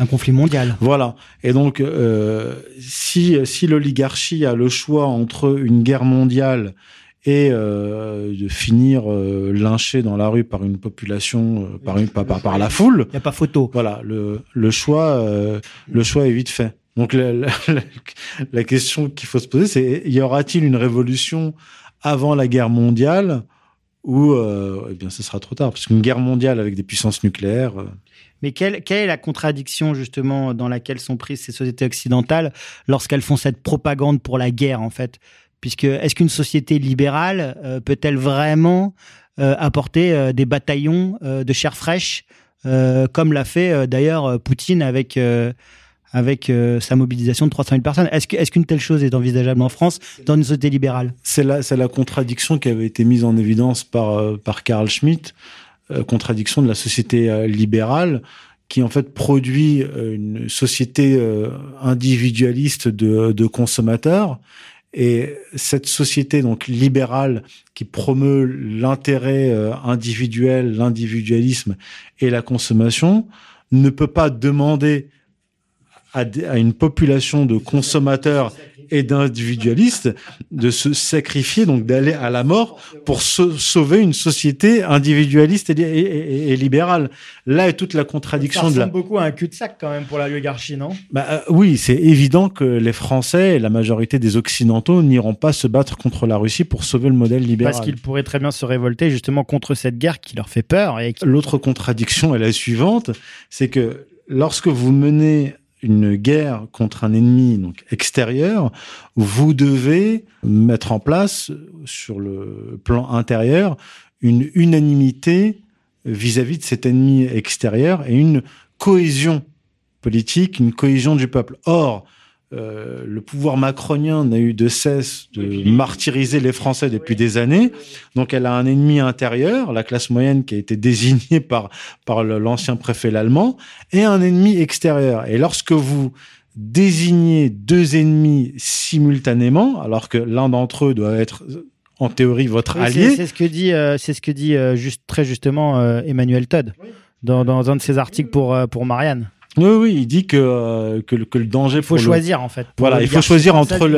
Speaker 3: un conflit mondial.
Speaker 4: Voilà. Et donc, euh, si, si l'oligarchie a le choix entre une guerre mondiale et euh, de finir euh, lynché dans la rue par une population, euh, par, une, par, par, par la foule,
Speaker 3: Il n'y a pas photo.
Speaker 4: voilà, le, le choix, euh, le choix est vite fait. Donc, la, la, la- question qu'il faut se poser, c'est y aura-t-il une révolution avant la guerre mondiale ou euh, eh bien, ce sera trop tard parce qu'une guerre mondiale avec des puissances nucléaires.
Speaker 3: Mais quelle, quelle est la contradiction, justement, dans laquelle sont prises ces sociétés occidentales lorsqu'elles font cette propagande pour la guerre, en fait? Puisque, est-ce qu'une société libérale euh, peut-elle vraiment euh, apporter euh, des bataillons de chair fraîche, comme l'a fait d'ailleurs Poutine avec, avec sa mobilisation de 300 000 personnes? Est-ce que- est-ce qu'une telle chose est envisageable en France dans une société libérale?
Speaker 4: C'est la, la contradiction qui avait été mise en évidence par, euh, par Carl Schmitt, contradiction de la société euh, libérale, qui en fait produit euh, une société euh, individualiste de, de consommateurs. Et cette société donc libérale qui promeut l'intérêt euh, individuel, l'individualisme et la consommation ne peut pas demander à, une population de consommateurs et d'individualistes de se sacrifier, donc d'aller à la mort pour sau- sauver une société individualiste et, li- et- et- et libérale. Là est toute la contradiction de la.
Speaker 3: beaucoup à un cul-de-sac quand même pour la oligarchie, non?
Speaker 4: Bah, euh, oui, c'est évident que les Français et la majorité des Occidentaux n'iront pas se battre contre la Russie pour sauver le modèle libéral.
Speaker 3: Parce qu'ils pourraient très bien se révolter justement contre cette guerre qui leur fait peur et qui-
Speaker 4: L'autre contradiction est la suivante, c'est que lorsque vous menez une guerre contre un ennemi donc extérieur, vous devez mettre en place sur le plan intérieur une unanimité vis-à-vis de cet ennemi extérieur et une cohésion politique, une cohésion du peuple. Or, euh, le pouvoir macronien n'a eu de cesse de martyriser les Français depuis des années. Donc, elle a un ennemi intérieur, la classe moyenne qui a été désignée par, par l'ancien préfet l'allemand, et un ennemi extérieur. Et lorsque vous désignez deux ennemis simultanément, alors que l'un d'entre eux doit être en théorie votre
Speaker 3: Oui,
Speaker 4: allié,
Speaker 3: C'est ce que dit, euh, c'est ce que dit euh, juste très justement euh, Emmanuel Todd dans, dans un de ses articles pour euh, pour Marianne.
Speaker 4: Oui, oui, il dit que, euh, que, le- que le danger
Speaker 3: Il faut
Speaker 4: le-
Speaker 3: choisir en fait.
Speaker 4: Voilà, il faut choisir entre
Speaker 3: ouais.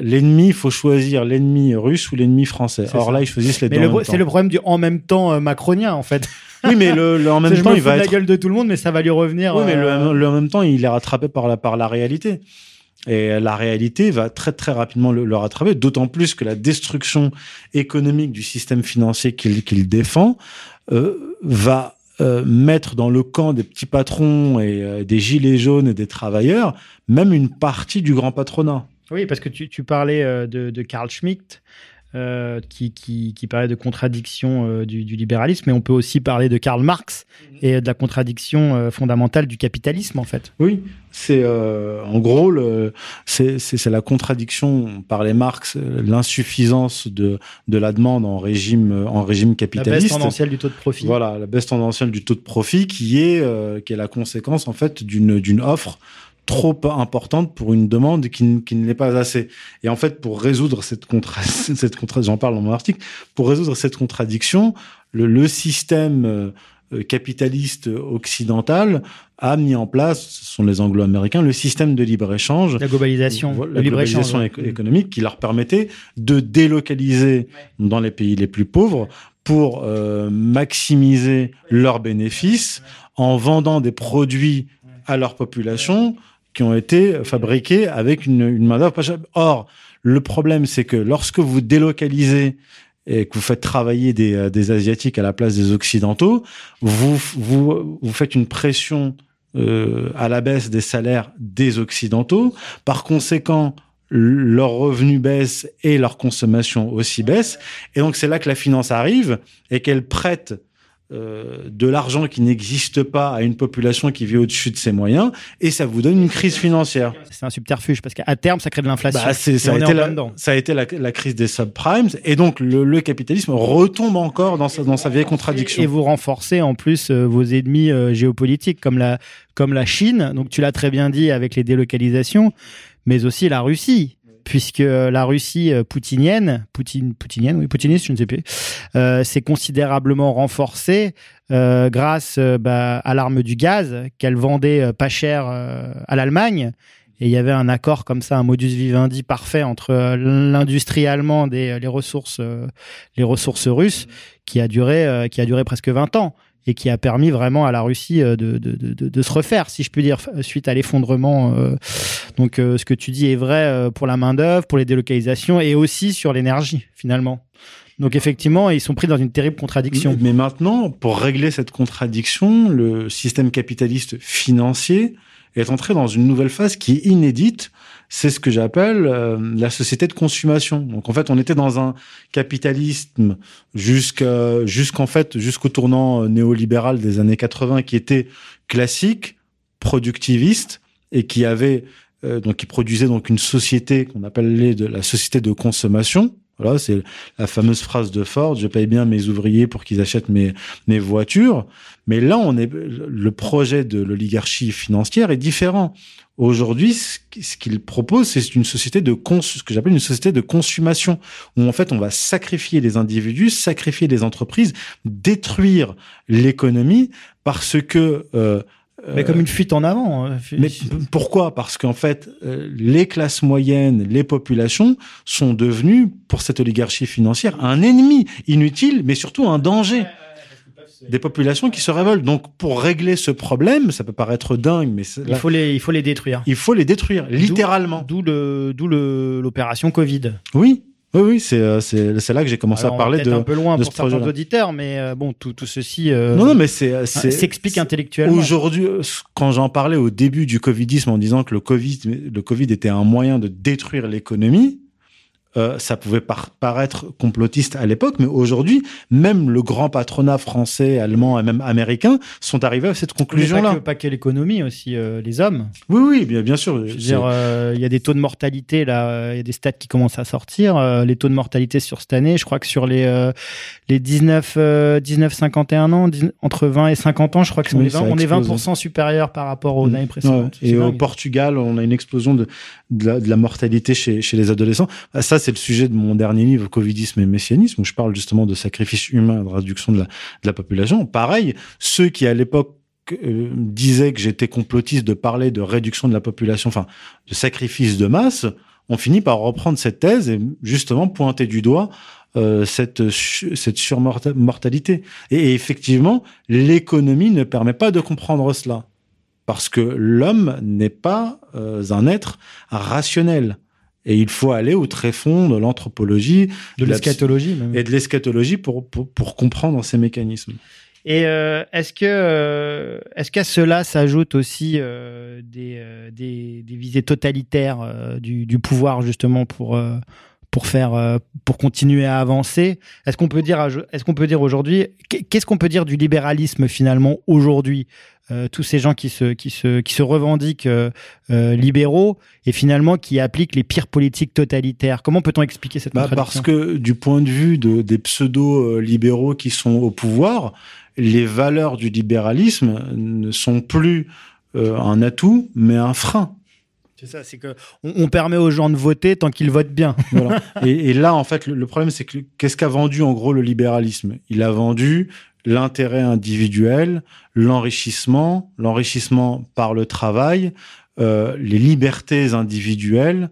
Speaker 4: l'ennemi, il faut choisir l'ennemi russe ou l'ennemi français. Or
Speaker 3: ça.
Speaker 4: là, ils choisissent les
Speaker 3: Mais
Speaker 4: deux
Speaker 3: c'est le problème du en même temps euh, macronien en fait. [laughs]
Speaker 4: Oui, mais le, le en même temps, il va
Speaker 3: la gueule de tout le monde, mais ça va lui revenir.
Speaker 4: Oui, mais
Speaker 3: euh,
Speaker 4: le, le- en même temps, il est rattrapé par la, par la réalité. Et la réalité va très très rapidement le, le rattraper, d'autant plus que la destruction économique du système financier qu'il défend euh, va euh, mettre dans le camp des petits patrons et euh, des gilets jaunes et des travailleurs même une partie du grand patronat.
Speaker 3: Oui, parce que tu, parlais euh, de, de Carl Schmitt, euh, qui, qui, qui parlait de contradiction euh, du, du libéralisme, mais on peut aussi parler de Karl Marx et de la contradiction euh, fondamentale du capitalisme, en fait.
Speaker 4: Oui, c'est en gros le, c'est, c'est, c'est la contradiction par les Marx, l'insuffisance de, de la demande en régime en régime
Speaker 3: La baisse
Speaker 4: capitaliste.
Speaker 3: tendancielle du taux de profit.
Speaker 4: Voilà, la baisse tendancielle du taux de profit qui est, qui est la conséquence en fait d'une, d'une offre trop importante pour une demande qui, qui ne l'est pas assez. Et en fait, pour résoudre cette contra [laughs] cette contra j'en parle dans mon article, pour résoudre cette contradiction, le, le système euh, capitaliste occidental a mis en place, ce sont les anglo-américains, le système de libre-échange.
Speaker 3: La globalisation,
Speaker 4: la globalisation éco- économique qui leur permettait de délocaliser dans les pays les plus pauvres pour euh, maximiser leurs bénéfices en vendant des produits à leur population qui ont été fabriqués avec une, une main-d'œuvre pas chère. Or, le problème, c'est que lorsque vous délocalisez et que vous faites travailler des, euh, des Asiatiques à la place des Occidentaux, vous, vous, vous faites une pression euh, à la baisse des salaires des Occidentaux. Par conséquent, leurs revenus baissent et leur consommation aussi baisse. Et donc, c'est là que la finance arrive et qu'elle prête euh, de l'argent qui n'existe pas à une population qui vit au-dessus de ses moyens et ça vous donne une crise financière.
Speaker 3: C'est un subterfuge parce qu'à terme, ça crée de l'inflation.
Speaker 4: Bah, ça, ça a été la, la crise des subprimes et donc le, le capitalisme retombe encore dans sa, dans sa vieille contradiction.
Speaker 3: Et vous renforcez en plus euh, vos ennemis euh, géopolitiques comme la, comme la Chine. Donc tu l'as très bien dit avec les délocalisations, mais aussi la Russie. Puisque la Russie euh, poutinienne, Poutine, poutinienne, oui, poutiniste, je ne sais plus, euh, s'est considérablement renforcée euh, grâce bah, à l'arme du gaz qu'elle vendait pas cher à l'Allemagne. Et il y avait un accord comme ça, un modus vivendi parfait entre euh, l'industrie allemande et euh, les ressources, euh, les ressources russes, qui a duré, qui a duré presque 20 ans et qui a permis vraiment à la Russie de, de, de, de- se refaire, si je puis dire, suite à l'effondrement. Donc, ce que tu dis est vrai pour la main d'œuvre, pour les délocalisations et aussi sur l'énergie, finalement. Donc, effectivement, ils sont pris dans une terrible contradiction.
Speaker 4: Mais maintenant, pour régler cette contradiction, le système capitaliste financier est entré dans une nouvelle phase qui est inédite. C'est ce que j'appelle euh, la société de consommation. Donc en fait, on était dans un capitalisme jusqu'en fait jusqu'au tournant euh, néolibéral des années 80 qui était classique, productiviste et qui avait euh, donc qui produisait donc une société qu'on appelait de la société de consommation. Voilà, c'est la fameuse phrase de Ford, je paye bien mes ouvriers pour qu'ils achètent mes, mes voitures. Mais là, on est, le projet de l'oligarchie financière est différent. Aujourd'hui, ce qui- ce qu'il propose, c'est une société de ce que j'appelle une société de consommation, où en fait, on va sacrifier les individus, sacrifier les entreprises, détruire l'économie parce que euh,
Speaker 3: Mais comme une fuite en avant. euh,
Speaker 4: mais pourquoi? Parce qu'en fait, euh, les classes moyennes, les populations sont devenues, pour cette oligarchie financière, un ennemi inutile, mais surtout un danger. Des populations qui se révoltent. Donc, pour régler ce problème, ça peut paraître dingue, mais
Speaker 3: il, faut les, il faut les détruire.
Speaker 4: il faut les détruire, littéralement.
Speaker 3: D'où le, d'où le, l'opération Covid.
Speaker 4: Oui, oui, oui, c'est euh, c'est c'est là que j'ai commencé
Speaker 3: Alors,
Speaker 4: à parler de.
Speaker 3: un peu loin
Speaker 4: de
Speaker 3: pour
Speaker 4: ce
Speaker 3: certains auditeurs, mais euh, bon, tout, tout ceci euh,
Speaker 4: Non, non, mais c'est c'est-
Speaker 3: s'explique
Speaker 4: c'est-
Speaker 3: intellectuellement.
Speaker 4: Aujourd'hui, euh, quand j'en parlais au début du Covidisme en disant que le Covid, le Covid était un moyen de détruire l'économie, euh, ça pouvait par- paraître complotiste à l'époque, mais aujourd'hui, même le grand patronat français, allemand et même américain sont arrivés à cette
Speaker 3: Mais pas
Speaker 4: conclusion-là.
Speaker 3: que, pas que l'économie, aussi euh, les hommes.
Speaker 4: Oui, oui, bien, bien sûr.
Speaker 3: Je veux dire, euh, il y a des taux de mortalité là, il y a des stats qui commencent à sortir. les taux de mortalité sur cette année, je crois que sur les les 19 euh, 19 51 ans, 19 entre 20 et 50 ans, je crois que on,
Speaker 4: Oui,
Speaker 3: est
Speaker 4: ça
Speaker 3: 20
Speaker 4: a
Speaker 3: on est
Speaker 4: explosé.
Speaker 3: 20% supérieur par rapport aux
Speaker 4: Mm.
Speaker 3: années précédentes.
Speaker 4: Ouais. Et au. Portugal, on a une explosion de, de, la, mortalité chez, les adolescents. Ah, Ça, c'est le sujet de mon dernier livre, Covidisme et Messianisme, où je parle justement de sacrifice humain, de réduction de la, population. Pareil, ceux qui, à l'époque, euh, disaient que j'étais complotiste de parler de réduction de la population, enfin, de sacrifice de masse, ont fini par reprendre cette thèse et justement pointer du doigt euh, cette, cette surmortalité. Et effectivement, l'économie ne permet pas de comprendre cela parce que l'homme n'est pas euh, un être rationnel. Et il faut aller au tréfonds de l'anthropologie
Speaker 3: de
Speaker 4: la
Speaker 3: l'eschatologie. même.
Speaker 4: et de l'eschatologie pour, pour, pour comprendre ces mécanismes.
Speaker 3: Et euh, est-ce que euh, est-ce qu'à cela s'ajoutent aussi euh, des, des des visées totalitaires euh, du, du pouvoir justement pour euh, pour faire euh, pour continuer à avancer Est-ce qu'on peut dire est-ce qu'on peut dire aujourd'hui qu'est-ce qu'on peut dire du libéralisme finalement aujourd'hui Euh, tous ces gens qui se qui se qui se revendiquent euh, euh, libéraux et finalement qui appliquent les pires politiques totalitaires? Comment peut-on expliquer cette
Speaker 4: Bah, parce que du point de vue de, des pseudo-libéraux qui sont au pouvoir, les valeurs du libéralisme ne sont plus un atout, mais un frein.
Speaker 3: C'est ça, c'est que on, on permet aux gens de voter tant qu'ils votent bien. [laughs]
Speaker 4: Et, là, en fait, le, problème, c'est que qu'est-ce qu'a vendu en gros le libéralisme? Il a vendu l'intérêt individuel, l'enrichissement, l'enrichissement par le travail, euh, les libertés individuelles.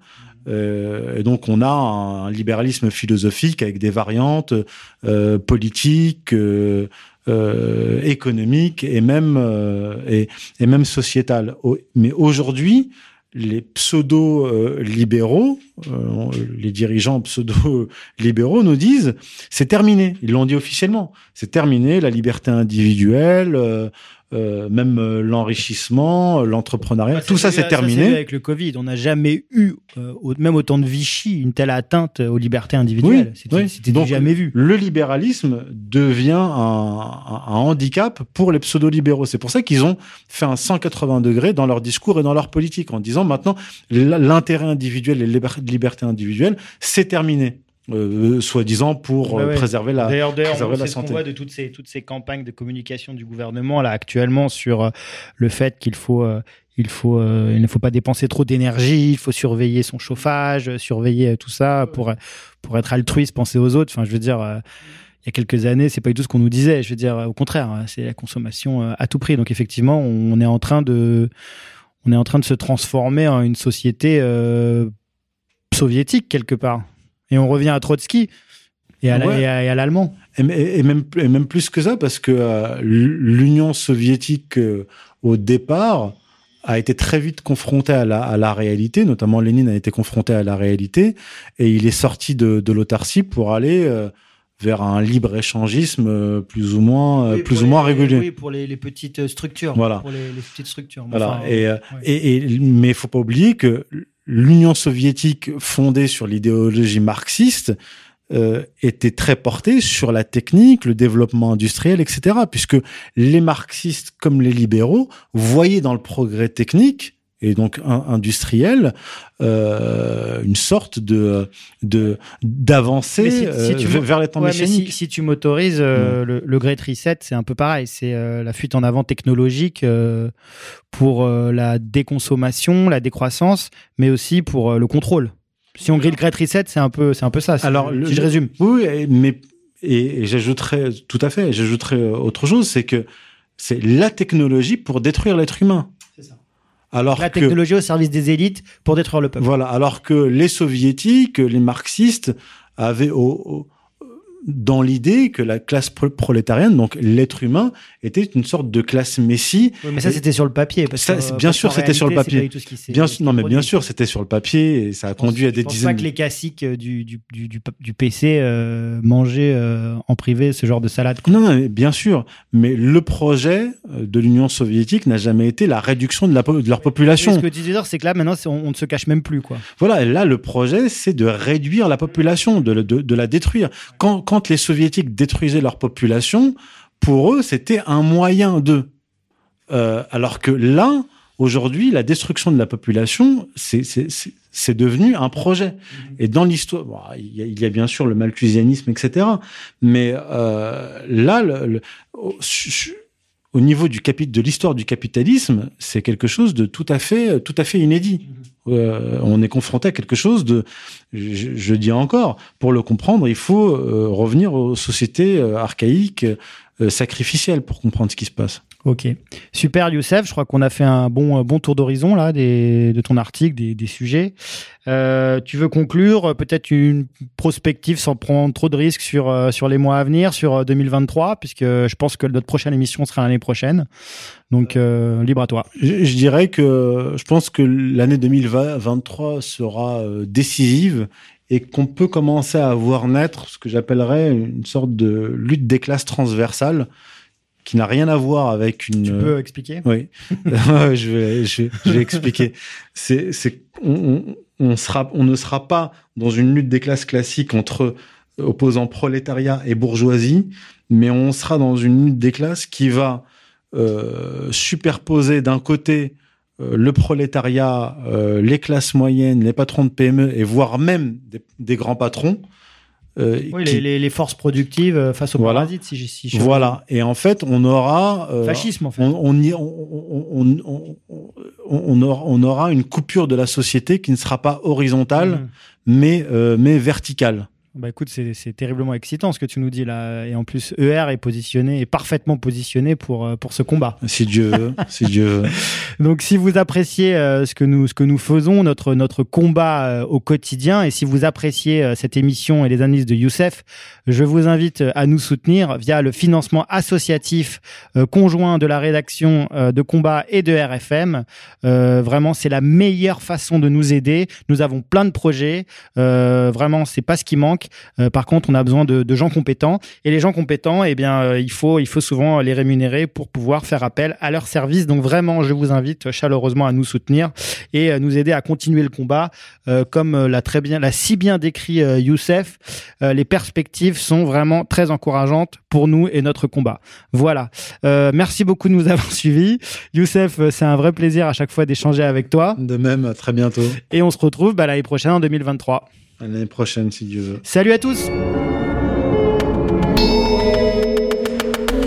Speaker 4: Euh, et donc, on a un, libéralisme philosophique avec des variantes euh, politiques, économiques et même et, et même sociétales. Mais aujourd'hui, les pseudo-libéraux, euh, les dirigeants pseudo-libéraux nous disent c'est terminé. Ils l'ont dit officiellement. C'est terminé la liberté individuelle, euh, euh, même euh, l'enrichissement, euh, l'entrepreneuriat. Tout ça, c'est terminé.
Speaker 3: avec le Covid. On n'a jamais eu, euh, au- même au temps de Vichy, une telle atteinte aux libertés individuelles.
Speaker 4: Oui,
Speaker 3: C'était
Speaker 4: oui. Donc,
Speaker 3: jamais vu.
Speaker 4: Le libéralisme devient un, un- un handicap pour les pseudo-libéraux. C'est pour ça qu'ils ont fait un 180 degrés dans leur discours et dans leur politique en disant maintenant l'intérêt individuel et les liber- libertés individuelles, c'est terminé. Euh, soi-disant pour euh,
Speaker 3: ouais.
Speaker 4: préserver la,
Speaker 3: D'ailleurs, d'ailleurs,
Speaker 4: préserver
Speaker 3: on-
Speaker 4: la
Speaker 3: c'est ce qu'on
Speaker 4: santé.
Speaker 3: voit de toutes ces, toutes ces campagnes de communication du gouvernement là actuellement sur euh, le fait qu'il faut, euh, il faut, euh, il ne faut pas dépenser trop d'énergie, il faut surveiller son chauffage, surveiller tout ça pour pour être altruiste, penser aux autres. Enfin, je veux dire. euh, il y a quelques années, c'est pas du tout ce qu'on nous disait. Je veux dire, au contraire, euh, c'est la consommation à tout prix. Donc effectivement, on est en train de, on est en train de se transformer en une société euh, soviétique quelque part. Et on revient à Trotsky et à
Speaker 4: Ouais.
Speaker 3: l'allemand.
Speaker 4: Et, et- et même, et même plus que ça, parce que euh, l'Union soviétique, euh, au départ, a été très vite confrontée à la, à la réalité, notamment Lénine a été confronté à la réalité, et il est sorti de, de l'autarcie pour aller euh, vers un libre-échangisme euh, plus ou moins, euh,
Speaker 3: Oui,
Speaker 4: plus ou moins
Speaker 3: les-
Speaker 4: régulier.
Speaker 3: Oui, pour les, les petites structures.
Speaker 4: Voilà.
Speaker 3: Pour les, les petites structures.
Speaker 4: Voilà.
Speaker 3: Enfin,
Speaker 4: et, euh,
Speaker 3: ouais.
Speaker 4: et, et- mais il faut pas oublier que l'Union soviétique, fondée sur l'idéologie marxiste, euh, était très portée sur la technique, le développement industriel, etc. Puisque les marxistes, comme les libéraux, voyaient dans le progrès technique et donc in- industriel euh, une sorte de de d'avancée
Speaker 3: Mais si- si
Speaker 4: euh,
Speaker 3: tu
Speaker 4: vers les temps
Speaker 3: Ouais,
Speaker 4: mécaniques.
Speaker 3: si, si tu m'autorises, euh, le, le Great Reset, c'est un peu pareil. C'est euh, la fuite en avant technologique pour la déconsommation, la décroissance, mais aussi pour le contrôle. Si on grille le Great Reset, c'est un peu, c'est un peu ça. Si,
Speaker 4: Alors,
Speaker 3: si
Speaker 4: le-
Speaker 3: je résume.
Speaker 4: Oui, mais et, et j'ajouterais tout à fait, j'ajouterais autre chose, c'est que c'est la technologie pour détruire l'être humain. Alors
Speaker 3: La
Speaker 4: que
Speaker 3: technologie au service des élites pour détruire le peuple.
Speaker 4: voilà, alors que les soviétiques, les marxistes avaient au, au- dans l'idée que la classe pro- prolétarienne, donc l'être humain, était une sorte de classe messie
Speaker 3: Oui, mais ça, c'était sur le papier. Parce
Speaker 4: Ça,
Speaker 3: que,
Speaker 4: c'est- bien
Speaker 3: parce
Speaker 4: sûr, c'était sur le papier.
Speaker 3: tout ce
Speaker 4: Bien non, mais bien sûr, c'était sur le papier et ça a
Speaker 3: Je pense-
Speaker 4: conduit à
Speaker 3: je
Speaker 4: des
Speaker 3: pense
Speaker 4: dizaines.
Speaker 3: pas que les classiques euh, du, du, du, PC euh, mangeaient euh, en privé ce genre de salade. quoi.
Speaker 4: Non, non, mais bien sûr. Mais le projet euh, de l'Union soviétique n'a jamais été la réduction de, la, de leur population.
Speaker 3: ce que dire, c'est que là, maintenant, on, on ne se cache même plus. quoi.
Speaker 4: Voilà, et là, le projet, c'est de réduire la population, de, de, de la détruire. Quand, quand les soviétiques détruisaient leur population, pour eux, c'était un moyen de. Euh, alors que là, aujourd'hui, la destruction de la population, c'est- devenu un projet. Et dans l'histoire, bon, il, y a, il y a bien sûr le malthusianisme, etc. Mais euh, là, le, le- au, niveau du de l'histoire du capitalisme, c'est quelque chose de tout à fait, tout à fait inédit. Euh, on est confronté à quelque chose de, je, je dis encore, pour le comprendre, il faut euh, revenir aux sociétés euh, archaïques, euh, sacrificielles pour comprendre ce qui se passe.
Speaker 3: Ok. Super, Youssef. Je crois qu'on a fait un bon, bon tour d'horizon là des, de ton article, des, des sujets. Euh, tu veux conclure euh, peut-être une prospective sans prendre trop de risques sur, euh, sur les mois à venir, sur euh, 2023, puisque je pense que notre prochaine émission sera l'année prochaine. Donc, libre à toi.
Speaker 4: Je, je dirais que je pense que l'année 2023 sera décisive et qu'on peut commencer à voir naître ce que j'appellerais une sorte de lutte des classes transversales qui n'a rien à voir avec une.
Speaker 3: Tu peux expliquer?
Speaker 4: Oui, [laughs] je, vais, je, vais, je vais expliquer. C'est, c'est, on, on, on, sera, on ne sera pas dans une lutte des classes classiques entre opposants prolétariat et bourgeoisie, mais on sera dans une lutte des classes qui va euh, superposer d'un côté euh, le prolétariat, euh, les classes moyennes, les patrons de PME et voire même des, des grands patrons.
Speaker 3: Euh, oui,
Speaker 4: qui...
Speaker 3: les, les, les, forces productives euh, face aux
Speaker 4: voilà.
Speaker 3: parasites, si, si je
Speaker 4: Voilà. Et en fait, on aura
Speaker 3: euh, fascisme. En fait.
Speaker 4: On, on, y, on, on, on, on aura, on aura une coupure de la société qui ne sera pas horizontale,
Speaker 3: Mhm.
Speaker 4: mais, euh, mais verticale.
Speaker 3: Bah écoute, c'est terriblement excitant ce que tu nous dis là. Et en plus, ER est positionné, est parfaitement positionné pour, euh, pour ce combat.
Speaker 4: Si Dieu veut, si Dieu veut. [laughs]
Speaker 3: Donc, si vous appréciez euh, ce que nous ce que nous faisons, notre notre combat euh, au quotidien, et si vous appréciez euh, cette émission et les analyses de Youssef, je vous invite à nous soutenir via le financement associatif conjoint de la rédaction de Combat et de RFM. Vraiment, c'est la meilleure façon de nous aider. Nous avons plein de projets. Vraiment, c'est pas ce qui manque. Euh, par contre, on a besoin de, de gens compétents. Et les gens compétents, eh bien, euh, il faut il faut souvent les rémunérer pour pouvoir faire appel à leur service. Donc vraiment, je vous invite chaleureusement à nous soutenir et à nous aider à continuer le combat. Euh, comme euh, l'a très bien, l'a si bien décrit euh, Youssef, euh, les perspectives sont vraiment très encourageantes pour nous et notre combat. Voilà. Euh, merci beaucoup de nous avoir [laughs] suivis. Youssef, euh, c'est un vrai plaisir à chaque fois d'échanger avec toi.
Speaker 4: De même, à très bientôt.
Speaker 3: Et on se retrouve bah, l'année prochaine en 2023.
Speaker 4: À L'année prochaine, si Dieu veut.
Speaker 3: Salut à tous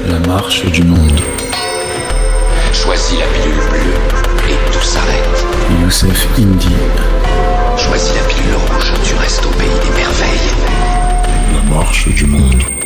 Speaker 1: La marche du monde.
Speaker 2: Choisis la pilule bleue et tout s'arrête.
Speaker 1: Youssef Indy.
Speaker 2: Choisis la pilule rouge, tu restes au pays des merveilles.
Speaker 1: La marche du monde.